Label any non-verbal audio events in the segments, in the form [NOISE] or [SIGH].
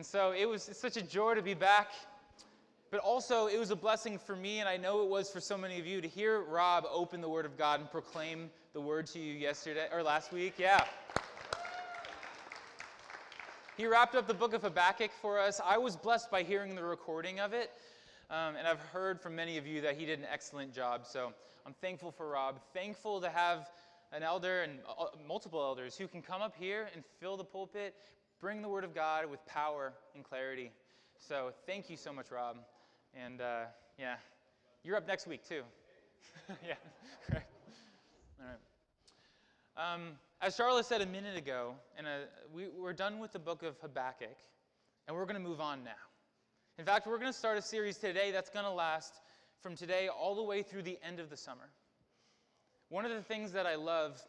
And so it was such a joy to be back. But also, it was a blessing for me, and I know it was for so many of you, to hear Rob open the Word of God and proclaim the Word to you yesterday or last week. Yeah. He wrapped up the book of Habakkuk for us. I was blessed by hearing the recording of it. Um, and I've heard from many of you that he did an excellent job. So I'm thankful for Rob. Thankful to have an elder and uh, multiple elders who can come up here and fill the pulpit, bring the Word of God with power and clarity. So thank you so much, Rob. And uh, yeah, you're up next week too. [LAUGHS] yeah, right. All right. Um, as Charlotte said a minute ago, and uh, we, we're done with the book of Habakkuk, and we're going to move on now. In fact, we're going to start a series today that's going to last from today all the way through the end of the summer. One of the things that I love,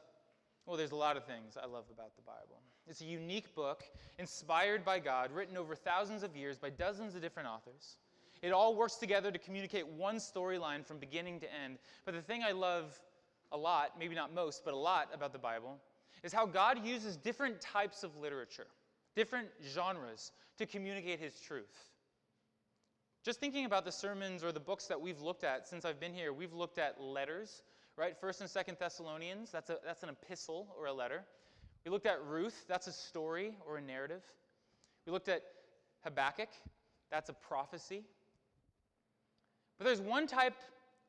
well, there's a lot of things I love about the Bible. It's a unique book, inspired by God, written over thousands of years by dozens of different authors. It all works together to communicate one storyline from beginning to end. But the thing I love a lot, maybe not most, but a lot about the Bible, is how God uses different types of literature, different genres, to communicate His truth. Just thinking about the sermons or the books that we've looked at since I've been here, we've looked at letters, right? First and Second Thessalonians, that's, a, that's an epistle or a letter. We looked at Ruth, that's a story or a narrative. We looked at Habakkuk, that's a prophecy. But there's one type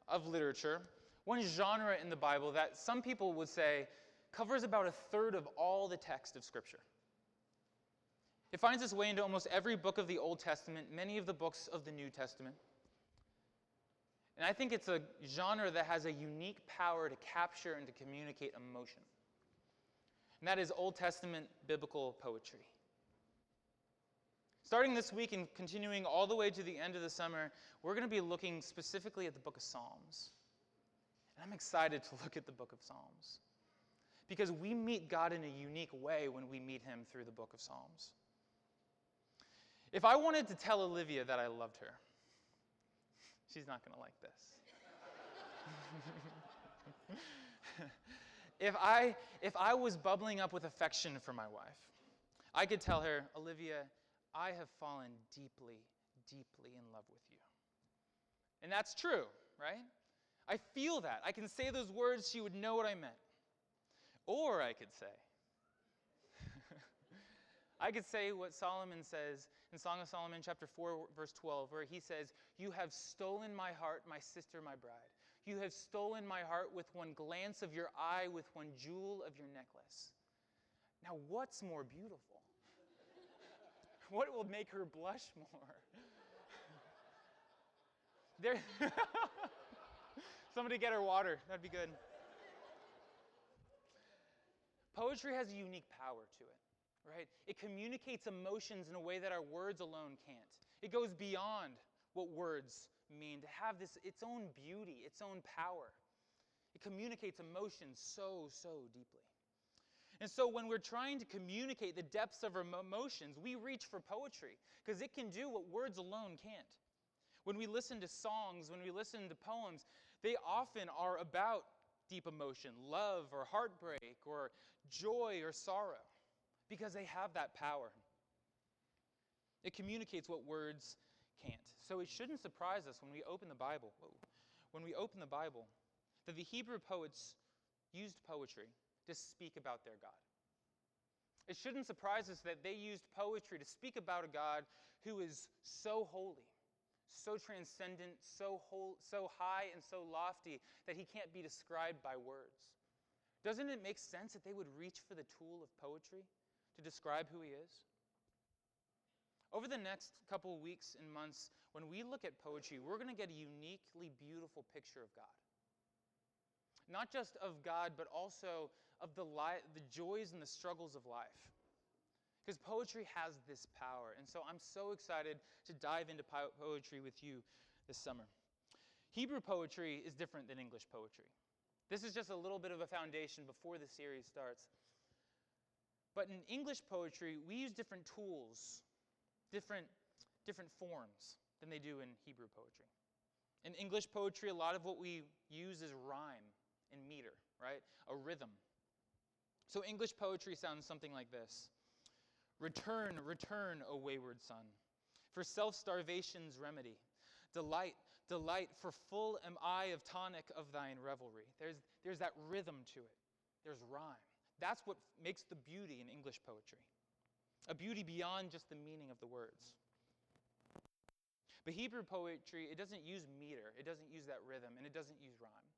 of literature, one genre in the Bible that some people would say covers about a third of all the text of Scripture. It finds its way into almost every book of the Old Testament, many of the books of the New Testament. And I think it's a genre that has a unique power to capture and to communicate emotion. And that is Old Testament biblical poetry. Starting this week and continuing all the way to the end of the summer, we're going to be looking specifically at the book of Psalms. And I'm excited to [LAUGHS] look at the book of Psalms because we meet God in a unique way when we meet Him through the book of Psalms. If I wanted to tell Olivia that I loved her, [LAUGHS] she's not going to like this. [LAUGHS] if, I, if I was bubbling up with affection for my wife, I could tell her, Olivia, I have fallen deeply, deeply in love with you. And that's true, right? I feel that. I can say those words, she would know what I meant. Or I could say, [LAUGHS] I could say what Solomon says in Song of Solomon, chapter 4, verse 12, where he says, You have stolen my heart, my sister, my bride. You have stolen my heart with one glance of your eye, with one jewel of your necklace. Now, what's more beautiful? [LAUGHS] what will make her blush more? [LAUGHS] there. [LAUGHS] Somebody get her water. That'd be good. Poetry has a unique power to it right? It communicates emotions in a way that our words alone can't. It goes beyond what words mean to have this its own beauty, its own power. It communicates emotion so, so deeply. And so when we're trying to communicate the depths of our emotions, we reach for poetry because it can do what words alone can't. When we listen to songs, when we listen to poems, they often are about deep emotion, love or heartbreak or joy or sorrow because they have that power. It communicates what words can't. So it shouldn't surprise us when we open the Bible, whoa, when we open the Bible, that the Hebrew poets used poetry to speak about their God. It shouldn't surprise us that they used poetry to speak about a God who is so holy, so transcendent, so, whole, so high, and so lofty that he can't be described by words. Doesn't it make sense that they would reach for the tool of poetry to describe who he is? Over the next couple weeks and months, when we look at poetry, we're going to get a uniquely beautiful picture of God. Not just of God, but also of the, li- the joys and the struggles of life. Because poetry has this power. And so I'm so excited to dive into po- poetry with you this summer. Hebrew poetry is different than English poetry. This is just a little bit of a foundation before the series starts. But in English poetry, we use different tools, different, different forms than they do in Hebrew poetry. In English poetry, a lot of what we use is rhyme and meter, right? A rhythm. So English poetry sounds something like this Return, return, O wayward son, for self starvation's remedy. Delight, delight, for full am I of tonic of thine revelry. There's, there's that rhythm to it, there's rhyme. That's what makes the beauty in English poetry a beauty beyond just the meaning of the words. But Hebrew poetry, it doesn't use meter, it doesn't use that rhythm, and it doesn't use rhyme.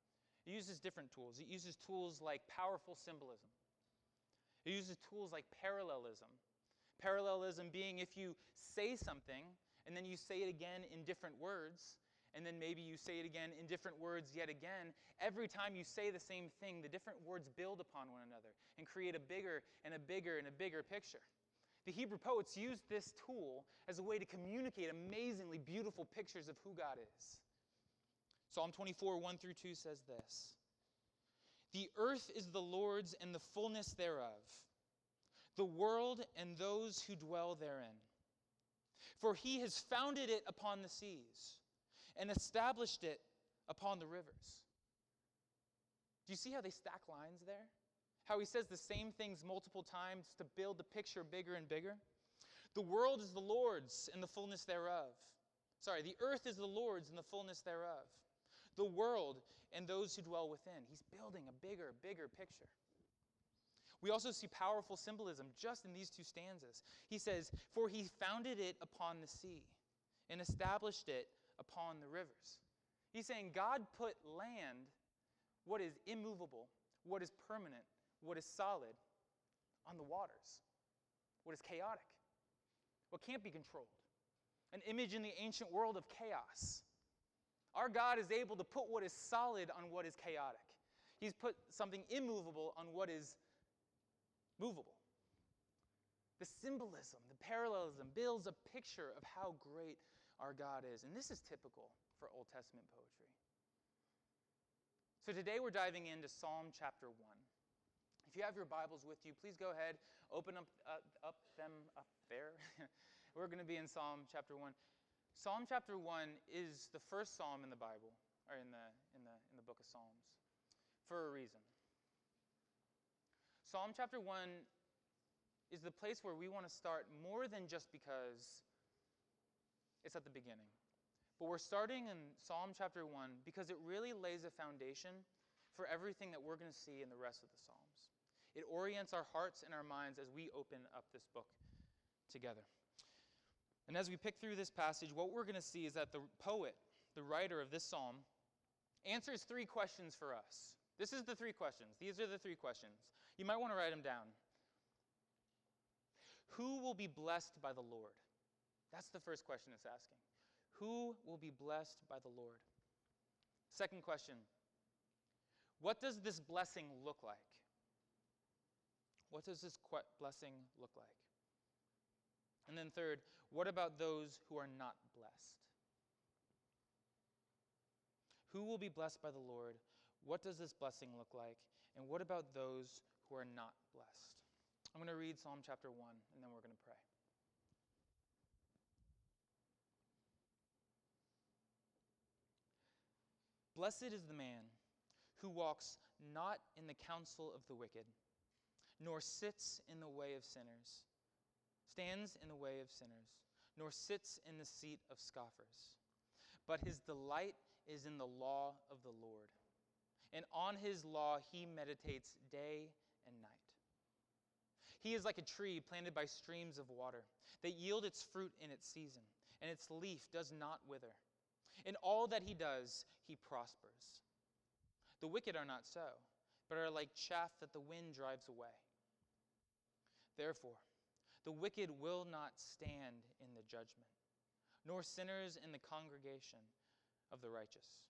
It uses different tools. It uses tools like powerful symbolism, it uses tools like parallelism. Parallelism being if you say something and then you say it again in different words, and then maybe you say it again in different words yet again. Every time you say the same thing, the different words build upon one another and create a bigger and a bigger and a bigger picture. The Hebrew poets used this tool as a way to communicate amazingly beautiful pictures of who God is. Psalm 24, 1 through 2 says this The earth is the Lord's and the fullness thereof, the world and those who dwell therein. For he has founded it upon the seas and established it upon the rivers. Do you see how they stack lines there? How he says the same things multiple times to build the picture bigger and bigger? The world is the Lord's and the fullness thereof. Sorry, the earth is the Lord's and the fullness thereof. The world and those who dwell within. He's building a bigger, bigger picture. We also see powerful symbolism just in these two stanzas. He says, For he founded it upon the sea and established it upon the rivers. He's saying God put land, what is immovable, what is permanent, what is solid, on the waters, what is chaotic, what can't be controlled. An image in the ancient world of chaos. Our God is able to put what is solid on what is chaotic. He's put something immovable on what is movable. The symbolism, the parallelism builds a picture of how great our God is. And this is typical for Old Testament poetry. So today we're diving into Psalm chapter 1. If you have your Bibles with you, please go ahead, open up, uh, up them up there. [LAUGHS] we're going to be in Psalm chapter 1. Psalm chapter 1 is the first psalm in the Bible, or in the, in the, in the book of Psalms, for a reason. Psalm chapter 1 is the place where we want to start more than just because it's at the beginning. But we're starting in Psalm chapter 1 because it really lays a foundation for everything that we're going to see in the rest of the Psalms. It orients our hearts and our minds as we open up this book together. And as we pick through this passage, what we're going to see is that the poet, the writer of this psalm, answers three questions for us. This is the three questions. These are the three questions. You might want to write them down. Who will be blessed by the Lord? That's the first question it's asking. Who will be blessed by the Lord? Second question What does this blessing look like? What does this blessing look like? And then, third, what about those who are not blessed? Who will be blessed by the Lord? What does this blessing look like? And what about those who are not blessed? I'm going to read Psalm chapter 1, and then we're going to pray. Blessed is the man who walks not in the counsel of the wicked, nor sits in the way of sinners, stands in the way of sinners, nor sits in the seat of scoffers. But his delight is in the law of the Lord, and on his law he meditates day and night. He is like a tree planted by streams of water that yield its fruit in its season, and its leaf does not wither. In all that he does, he prospers. The wicked are not so, but are like chaff that the wind drives away. Therefore, the wicked will not stand in the judgment, nor sinners in the congregation of the righteous.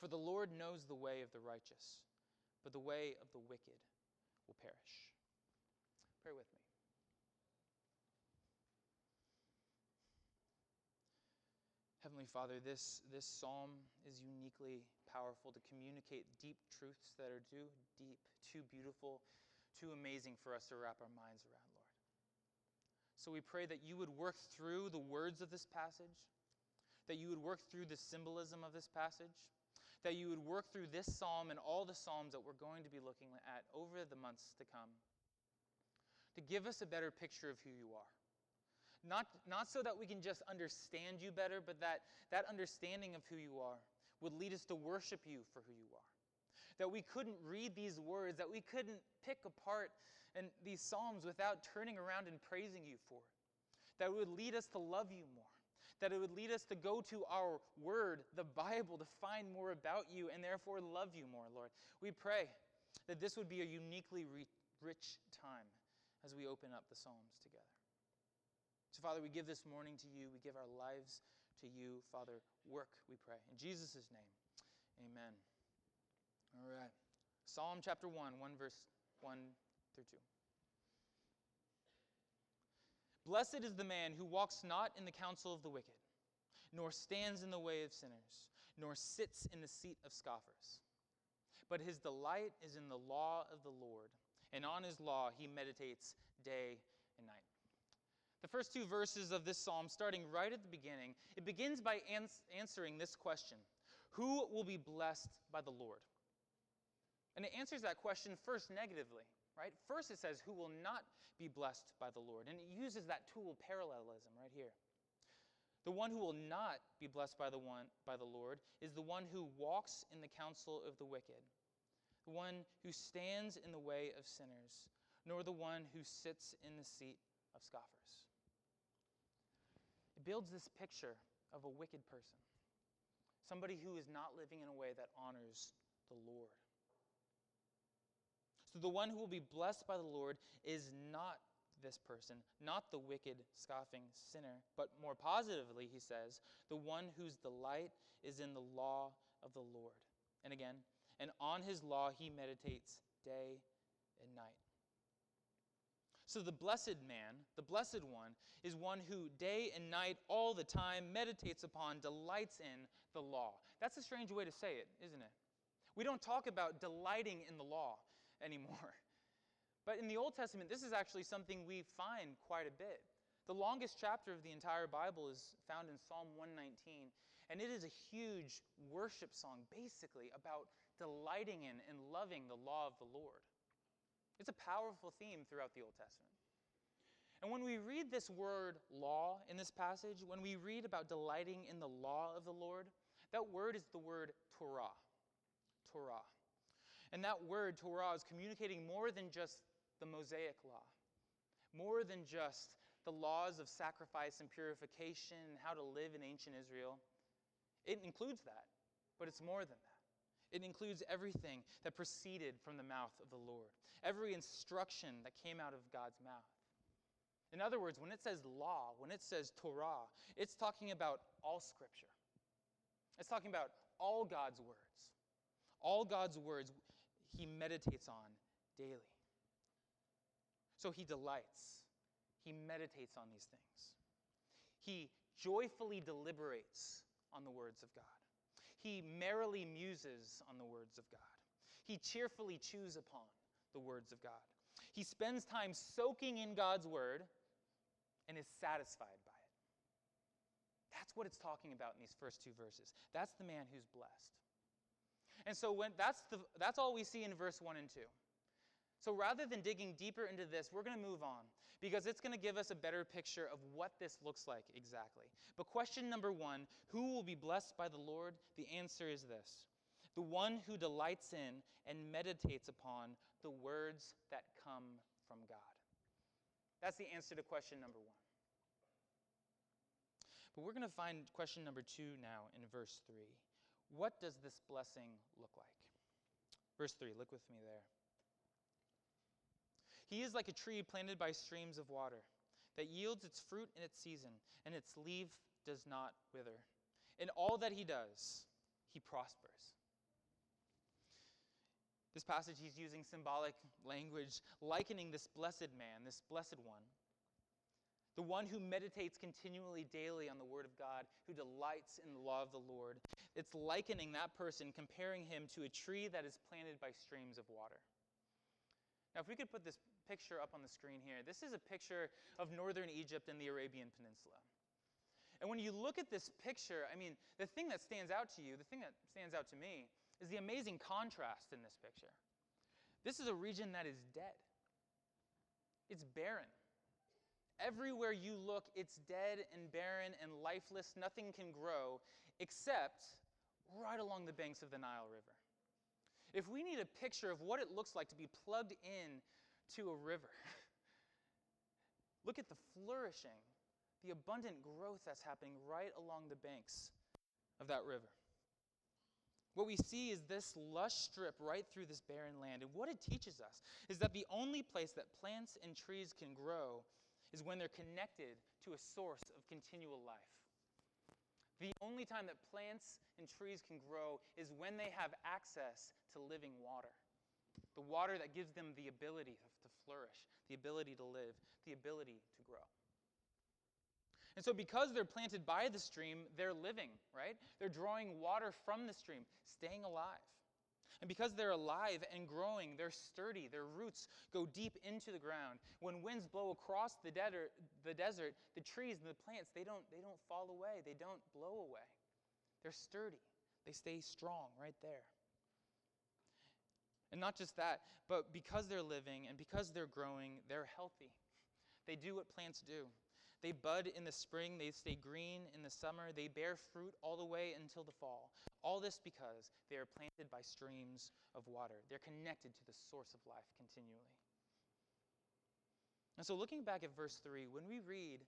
For the Lord knows the way of the righteous, but the way of the wicked will perish. Pray with me. Heavenly Father, this, this psalm is uniquely powerful to communicate deep truths that are too deep, too beautiful, too amazing for us to wrap our minds around, Lord. So we pray that you would work through the words of this passage, that you would work through the symbolism of this passage, that you would work through this psalm and all the psalms that we're going to be looking at over the months to come to give us a better picture of who you are. Not, not so that we can just understand you better, but that that understanding of who you are would lead us to worship you for who you are. That we couldn't read these words, that we couldn't pick apart and these psalms without turning around and praising you for it. That it would lead us to love you more. That it would lead us to go to our word, the Bible, to find more about you and therefore love you more, Lord. We pray that this would be a uniquely rich time as we open up the Psalms together. So, Father, we give this morning to you. We give our lives to you. Father, work, we pray. In Jesus' name, amen. All right. Psalm chapter 1, 1 verse 1 through 2. Blessed is the man who walks not in the counsel of the wicked, nor stands in the way of sinners, nor sits in the seat of scoffers. But his delight is in the law of the Lord, and on his law he meditates day and night. The first two verses of this psalm, starting right at the beginning, it begins by ans- answering this question Who will be blessed by the Lord? And it answers that question first negatively, right? First it says, Who will not be blessed by the Lord? And it uses that tool parallelism right here. The one who will not be blessed by the one by the Lord is the one who walks in the counsel of the wicked, the one who stands in the way of sinners, nor the one who sits in the seat of scoffers. It builds this picture of a wicked person, somebody who is not living in a way that honors the Lord. So the one who will be blessed by the Lord is not this person, not the wicked, scoffing sinner, but more positively, he says, the one whose delight is in the law of the Lord. And again, and on his law he meditates day and night. So the blessed man, the blessed one, is one who day and night, all the time, meditates upon, delights in the law. That's a strange way to say it, isn't it? We don't talk about delighting in the law anymore. [LAUGHS] But in the Old Testament, this is actually something we find quite a bit. The longest chapter of the entire Bible is found in Psalm 119, and it is a huge worship song, basically, about delighting in and loving the law of the Lord. It's a powerful theme throughout the Old Testament. And when we read this word law in this passage, when we read about delighting in the law of the Lord, that word is the word Torah. Torah. And that word, Torah, is communicating more than just the Mosaic law, more than just the laws of sacrifice and purification and how to live in ancient Israel. It includes that, but it's more than that. It includes everything that proceeded from the mouth of the Lord, every instruction that came out of God's mouth. In other words, when it says law, when it says Torah, it's talking about all Scripture. It's talking about all God's words. All God's words he meditates on daily. So he delights, he meditates on these things. He joyfully deliberates on the words of God. He merrily muses on the words of God. He cheerfully chews upon the words of God. He spends time soaking in God's word and is satisfied by it. That's what it's talking about in these first two verses. That's the man who's blessed. And so when that's the that's all we see in verse 1 and 2. So rather than digging deeper into this, we're going to move on because it's going to give us a better picture of what this looks like exactly. But question number 1, who will be blessed by the Lord? The answer is this. The one who delights in and meditates upon the words that come from God. That's the answer to question number 1. But we're going to find question number 2 now in verse 3. What does this blessing look like? Verse 3, look with me there. He is like a tree planted by streams of water that yields its fruit in its season, and its leaf does not wither. In all that he does, he prospers. This passage, he's using symbolic language, likening this blessed man, this blessed one, the one who meditates continually daily on the Word of God, who delights in the law of the Lord. It's likening that person, comparing him to a tree that is planted by streams of water. Now, if we could put this picture up on the screen here, this is a picture of northern Egypt and the Arabian Peninsula. And when you look at this picture, I mean, the thing that stands out to you, the thing that stands out to me, is the amazing contrast in this picture. This is a region that is dead. it's barren. Everywhere you look, it's dead and barren and lifeless. Nothing can grow except right along the banks of the Nile River. If we need a picture of what it looks like to be plugged in to a river, [LAUGHS] look at the flourishing, the abundant growth that's happening right along the banks of that river. What we see is this lush strip right through this barren land. And what it teaches us is that the only place that plants and trees can grow is when they're connected to a source of continual life. The only time that plants and trees can grow is when they have access to living water. The water that gives them the ability to flourish, the ability to live, the ability to grow. And so, because they're planted by the stream, they're living, right? They're drawing water from the stream, staying alive. And because they're alive and growing, they're sturdy. Their roots go deep into the ground. When winds blow across the, de- the desert, the trees and the plants, they don't, they don't fall away, they don't blow away. They're sturdy, they stay strong right there. And not just that, but because they're living and because they're growing, they're healthy. They do what plants do. They bud in the spring, they stay green in the summer, they bear fruit all the way until the fall. All this because they are planted by streams of water. They're connected to the source of life continually. And so, looking back at verse 3, when we read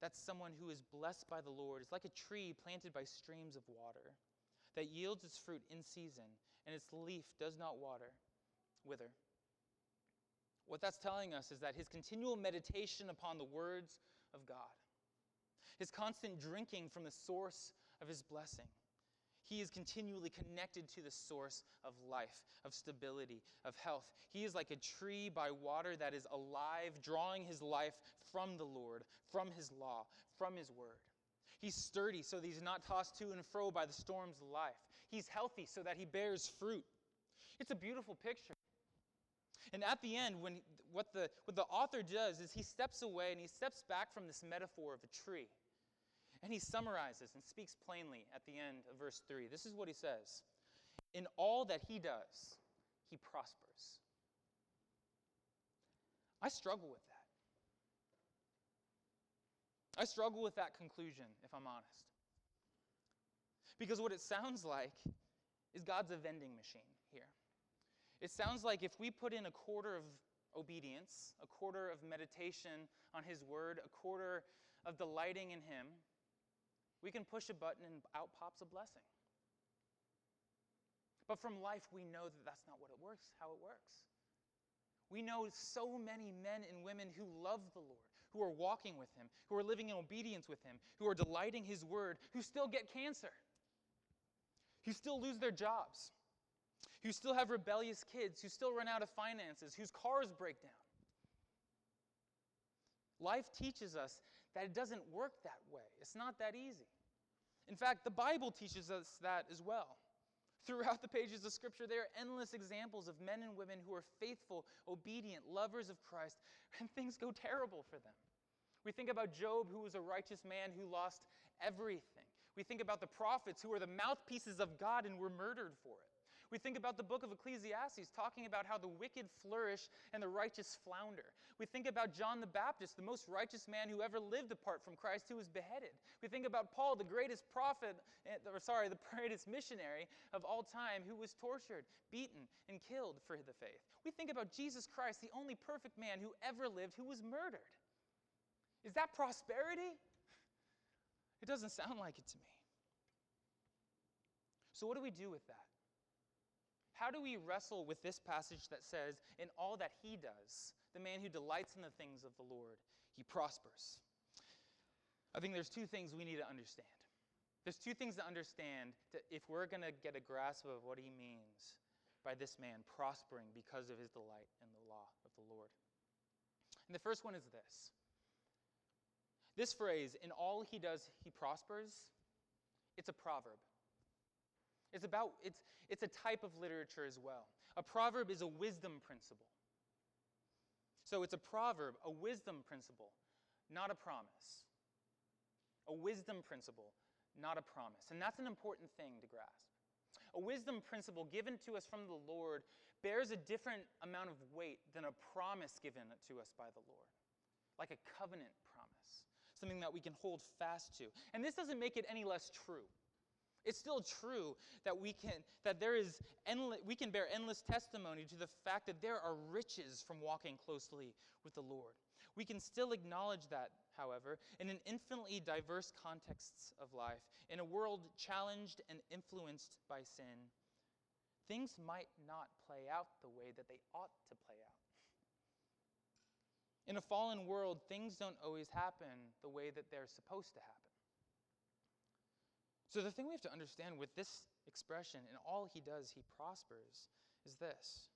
that someone who is blessed by the Lord is like a tree planted by streams of water that yields its fruit in season, and its leaf does not water, wither. What that's telling us is that his continual meditation upon the words of God, his constant drinking from the source of his blessing, he is continually connected to the source of life, of stability, of health. He is like a tree by water that is alive, drawing his life from the Lord, from his law, from his word. He's sturdy so that he's not tossed to and fro by the storms of life. He's healthy so that he bears fruit. It's a beautiful picture. And at the end, when, what, the, what the author does is he steps away and he steps back from this metaphor of a tree. And he summarizes and speaks plainly at the end of verse 3. This is what he says In all that he does, he prospers. I struggle with that. I struggle with that conclusion, if I'm honest. Because what it sounds like is God's a vending machine here. It sounds like if we put in a quarter of obedience, a quarter of meditation on His Word, a quarter of delighting in Him, we can push a button and out pops a blessing. But from life, we know that that's not what it works, how it works. We know so many men and women who love the Lord, who are walking with Him, who are living in obedience with Him, who are delighting His word, who still get cancer, who still lose their jobs, who still have rebellious kids, who still run out of finances, whose cars break down. Life teaches us that it doesn't work that way. It's not that easy. In fact, the Bible teaches us that as well. Throughout the pages of Scripture, there are endless examples of men and women who are faithful, obedient, lovers of Christ, and things go terrible for them. We think about Job, who was a righteous man who lost everything. We think about the prophets, who were the mouthpieces of God and were murdered for it. We think about the book of Ecclesiastes talking about how the wicked flourish and the righteous flounder. We think about John the Baptist, the most righteous man who ever lived apart from Christ, who was beheaded. We think about Paul, the greatest prophet, eh, or sorry, the [LAUGHS] greatest missionary of all time, who was tortured, beaten, and killed for the faith. We think about Jesus Christ, the only perfect man who ever lived, who was murdered. Is that prosperity? It doesn't sound like it to me. So, what do we do with that? How do we wrestle with this passage that says, In all that he does, the man who delights in the things of the Lord, he prospers? I think there's two things we need to understand. There's two things to understand if we're going to get a grasp of what he means by this man prospering because of his delight in the law of the Lord. And the first one is this this phrase, in all he does, he prospers, it's a proverb. It's about it's it's a type of literature as well. A proverb is a wisdom principle. So it's a proverb, a wisdom principle, not a promise. A wisdom principle, not a promise. And that's an important thing to grasp. A wisdom principle given to us from the Lord bears a different amount of weight than a promise given to us by the Lord, like a covenant promise, something that we can hold fast to. And this doesn't make it any less true. It's still true that we can that there is endless, we can bear endless testimony to the fact that there are riches from walking closely with the Lord. We can still acknowledge that, however, in an infinitely diverse contexts of life, in a world challenged and influenced by sin, things might not play out the way that they ought to play out. In a fallen world, things don't always happen the way that they're supposed to happen. So, the thing we have to understand with this expression, and all he does, he prospers, is this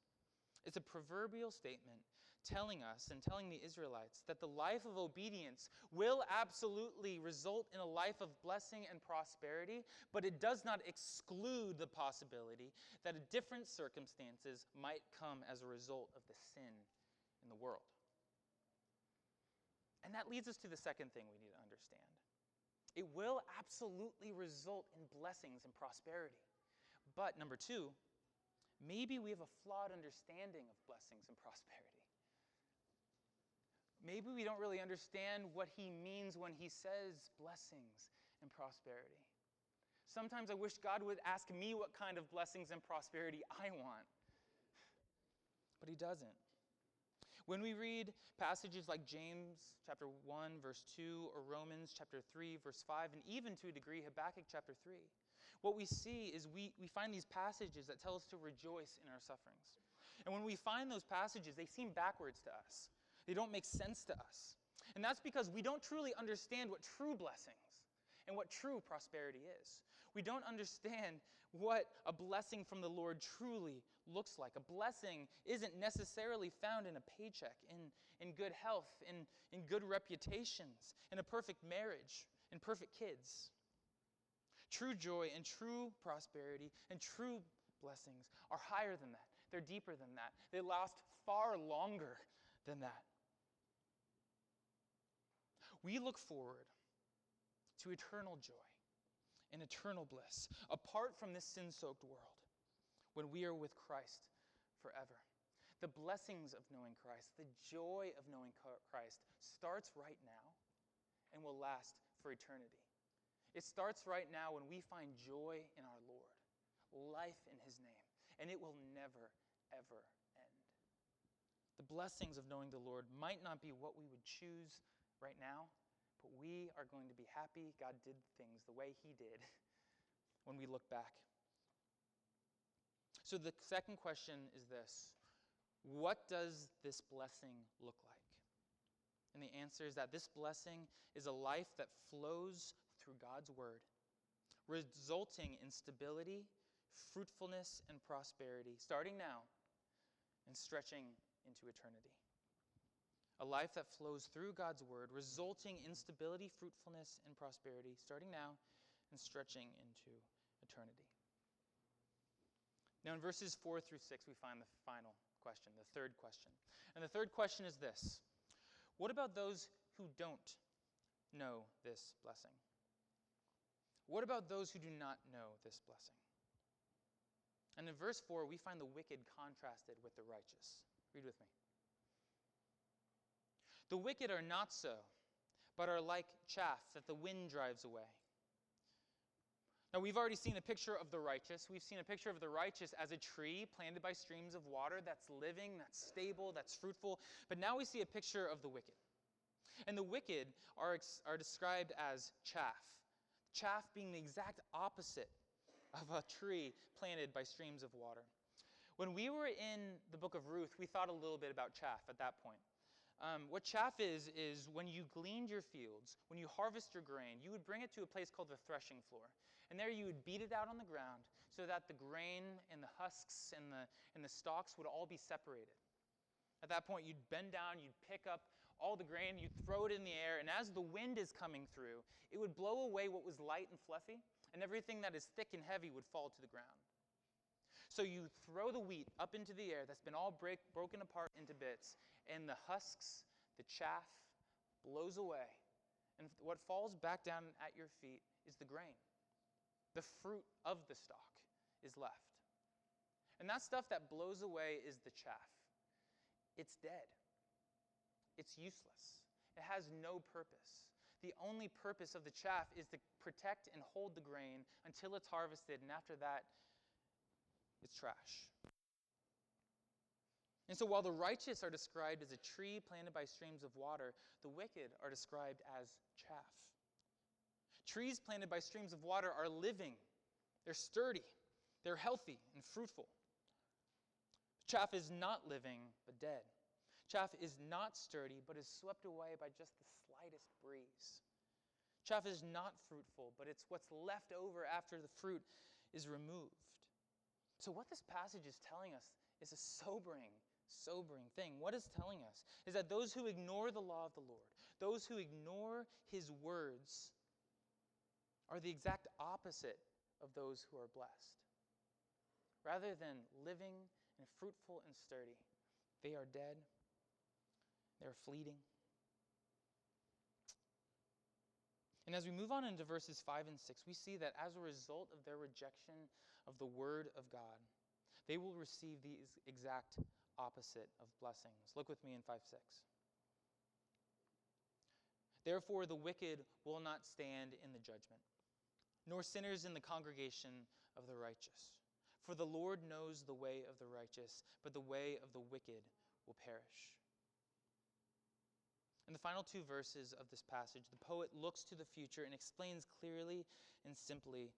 it's a proverbial statement telling us and telling the Israelites that the life of obedience will absolutely result in a life of blessing and prosperity, but it does not exclude the possibility that different circumstances might come as a result of the sin in the world. And that leads us to the second thing we need to understand it will absolutely result in blessings and prosperity. But number two, maybe we have a flawed understanding of blessings and prosperity. Maybe we don't really understand what he means when he says blessings and prosperity. Sometimes I wish God would ask me what kind of blessings and prosperity I want, but he doesn't. When we read passages like James chapter 1 verse 2 or Romans chapter 3 verse 5 and even to a degree Habakkuk chapter 3, what we see is we, we find these passages that tell us to rejoice in our sufferings. And when we find those passages, they seem backwards to us. They don't make sense to us. And that's because we don't truly understand what true blessings and what true prosperity is. We don't understand what a blessing from the Lord truly looks like. A blessing isn't necessarily found in a paycheck, in, in good health, in, in good reputations, in a perfect marriage, in perfect kids. True joy and true prosperity and true blessings are higher than that. They're deeper than that. They last far longer than that. We look forward to eternal joy and eternal bliss apart from this sin soaked world when we are with Christ forever. The blessings of knowing Christ, the joy of knowing Christ starts right now and will last for eternity. It starts right now when we find joy in our Lord, life in His name, and it will never, ever end. The blessings of knowing the Lord might not be what we would choose right now, but we are going to be happy God did things the way He did [LAUGHS] when we look back. So, the second question is this What does this blessing look like? And the answer is that this blessing is a life that flows through God's word, resulting in stability, fruitfulness, and prosperity, starting now and stretching into eternity a life that flows through God's word, resulting in stability, fruitfulness, and prosperity, starting now and stretching into eternity. Now, in verses 4 through 6, we find the final question, the third question. And the third question is this What about those who don't know this blessing? What about those who do not know this blessing? And in verse 4, we find the wicked contrasted with the righteous. Read with me. The wicked are not so, but are like chaff that the wind drives away. Now, we've already seen a picture of the righteous. We've seen a picture of the righteous as a tree planted by streams of water that's living, that's stable, that's fruitful. But now we see a picture of the wicked. And the wicked are, are described as chaff, chaff being the exact opposite of a tree planted by streams of water. When we were in the book of Ruth, we thought a little bit about chaff at that point. Um, what chaff is, is when you gleaned your fields, when you harvest your grain, you would bring it to a place called the threshing floor. And there you would beat it out on the ground so that the grain and the husks and the, and the stalks would all be separated. At that point, you'd bend down, you'd pick up all the grain, you'd throw it in the air, and as the wind is coming through, it would blow away what was light and fluffy, and everything that is thick and heavy would fall to the ground. So you throw the wheat up into the air that's been all break, broken apart into bits, and the husks, the chaff, blows away. And what falls back down at your feet is the grain. The fruit of the stalk is left. And that stuff that blows away is the chaff. It's dead, it's useless, it has no purpose. The only purpose of the chaff is to protect and hold the grain until it's harvested, and after that, it's trash. And so, while the righteous are described as a tree planted by streams of water, the wicked are described as chaff. Trees planted by streams of water are living, they're sturdy, they're healthy and fruitful. Chaff is not living, but dead. Chaff is not sturdy, but is swept away by just the slightest breeze. Chaff is not fruitful, but it's what's left over after the fruit is removed. So, what this passage is telling us is a sobering, sobering thing. What it's telling us is that those who ignore the law of the Lord, those who ignore his words, are the exact opposite of those who are blessed. Rather than living and fruitful and sturdy, they are dead, they're fleeting. And as we move on into verses 5 and 6, we see that as a result of their rejection of the Word of God, they will receive the exact opposite of blessings. Look with me in 5 6. Therefore, the wicked will not stand in the judgment nor sinners in the congregation of the righteous. For the Lord knows the way of the righteous, but the way of the wicked will perish. In the final two verses of this passage, the poet looks to the future and explains clearly and simply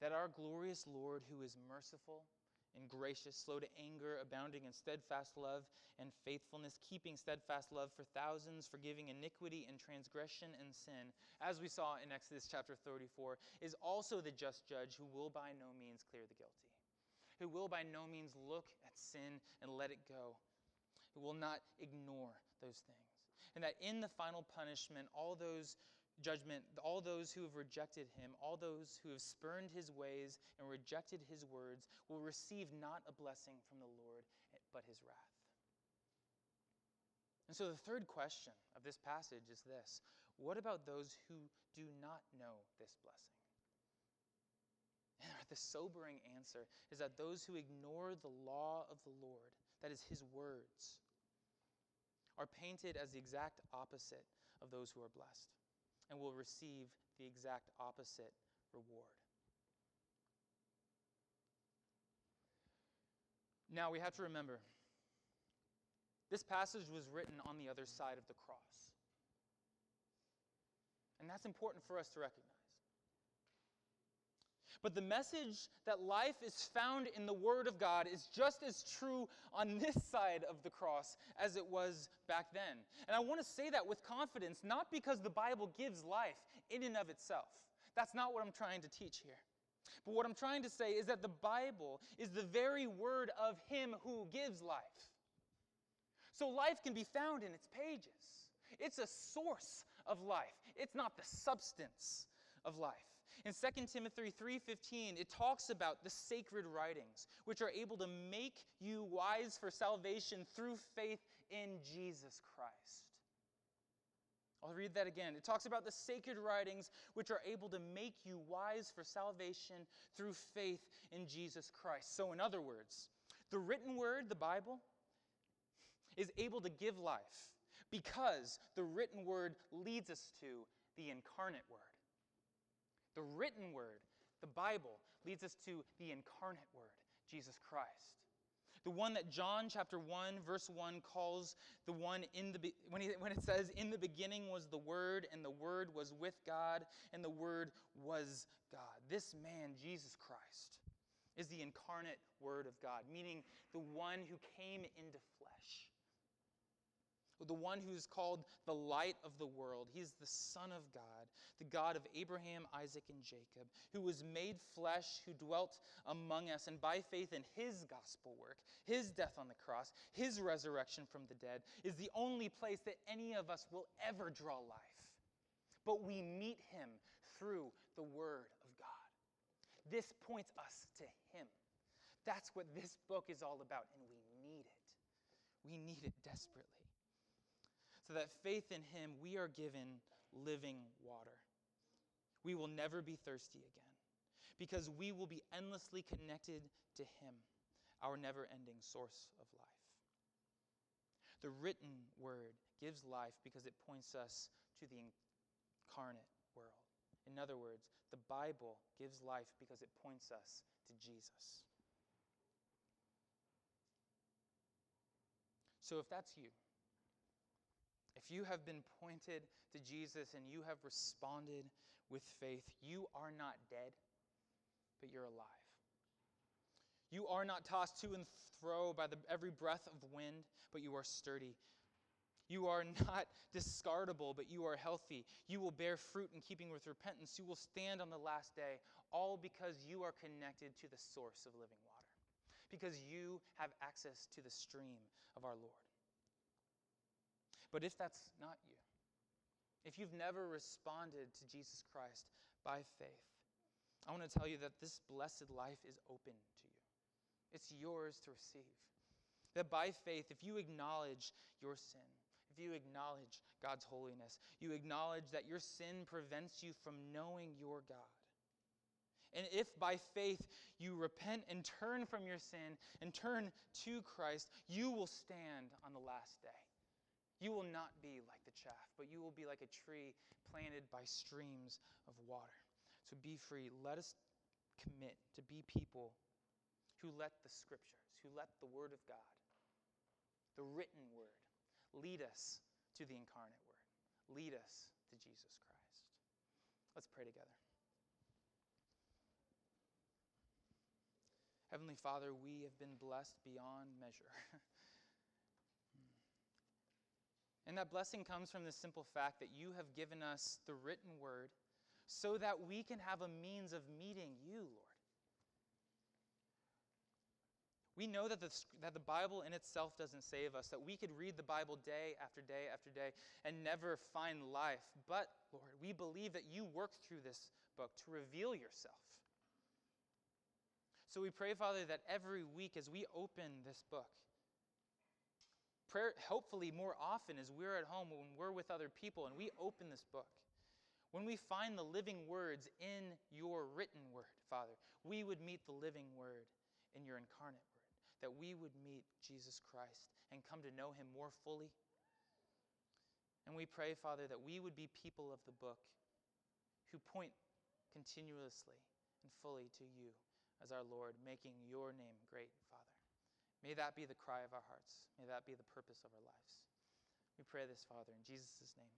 that our glorious Lord, who is merciful, and gracious, slow to anger, abounding in steadfast love and faithfulness, keeping steadfast love for thousands, forgiving iniquity and transgression and sin, as we saw in Exodus chapter 34, is also the just judge who will by no means clear the guilty, who will by no means look at sin and let it go, who will not ignore those things. And that in the final punishment, all those judgment, all those who have rejected him, all those who have spurned his ways and rejected his words, will receive not a blessing from the Lord, but his wrath. And so the third question of this passage is this What about those who do not know this blessing? And the sobering answer is that those who ignore the law of the Lord, that is his words, are painted as the exact opposite of those who are blessed and will receive the exact opposite reward. Now we have to remember this passage was written on the other side of the cross. And that's important for us to recognize. But the message that life is found in the Word of God is just as true on this [LAUGHS] side of the cross as it was back then. And I want to say that with confidence, not because the Bible gives life in and of itself. That's not what I'm trying to teach here. But what I'm trying to say is that the Bible is the very word of Him who gives life. So life can be found in its pages. It's a source of life, it's not the substance of life. In 2 Timothy 3:15, it talks about the sacred writings, which are able to make you wise for salvation through faith in Jesus Christ. I'll read that again. It talks about the sacred writings which are able to make you wise for salvation through faith in Jesus Christ. So, in other words, the written word, the Bible, is able to give life because the written word leads us to the incarnate word. The written word, the Bible, leads us to the incarnate word, Jesus Christ. The one that John chapter 1 verse 1 calls the one in the when, he, when it says in the beginning was the word and the word was with God and the word was God. This man Jesus Christ is the incarnate word of God, meaning the one who came into flesh the one who is called the light of the world. He's the Son of God, the God of Abraham, Isaac, and Jacob, who was made flesh, who dwelt among us, and by faith in his gospel work, his death on the cross, his resurrection from the dead, is the only place that any of us will ever draw life. But we meet him through the Word of God. This points us to him. That's what this book is all about, and we need it. We need it desperately so that faith in him we are given living water. We will never be thirsty again because we will be endlessly connected to him our never ending source of life. The written word gives life because it points us to the incarnate world. In other words, the Bible gives life because it points us to Jesus. So if that's you, if you have been pointed to Jesus and you have responded with faith, you are not dead, but you're alive. You are not tossed to and fro by the, every breath of wind, but you are sturdy. You are [LAUGHS] not discardable, but you are healthy. You will bear fruit in keeping with repentance. You will stand on the last day, all because you are connected to the source of living water, because you have access to the stream of our Lord. But if that's not you, if you've never responded to Jesus Christ by faith, I want to tell you that this blessed life is open to you. It's yours to receive. That by faith, if you acknowledge your sin, if you acknowledge God's holiness, you acknowledge that your sin prevents you from knowing your God. And if by faith you repent and turn from your sin and turn to Christ, you will stand on the last day. You will not be like the chaff, but you will be like a tree planted by streams of water. So BeFree. Let us commit to be people who let the scriptures, who let the word of God, the written word, lead us to the incarnate word, lead us to Jesus Christ. Let's pray together. Heavenly Father, we have been blessed beyond measure. [LAUGHS] and that blessing comes from the simple fact that you have given us the written word so that we can have a means of meeting you, Lord. We know that the, that the Bible in itself doesn't save us, that we could read the Bible day after day after day and never find life. But, Lord, we believe that you work through this book to reveal yourself. So we pray, Father, that every week as we open this book, prayer, hopefully more often as we're at home, when we're with other people and we open this book, when we find the living words in your written word, Father, we would meet the living word in your incarnate word, that we would meet Jesus Christ and come to know him more fully. And we pray, Father, that we would be people of the book who point continuously and fully to you as our Lord, making your name great, Father. May that be the cry of our hearts. May that be the purpose of our lives. We pray this, Father, in Jesus' name.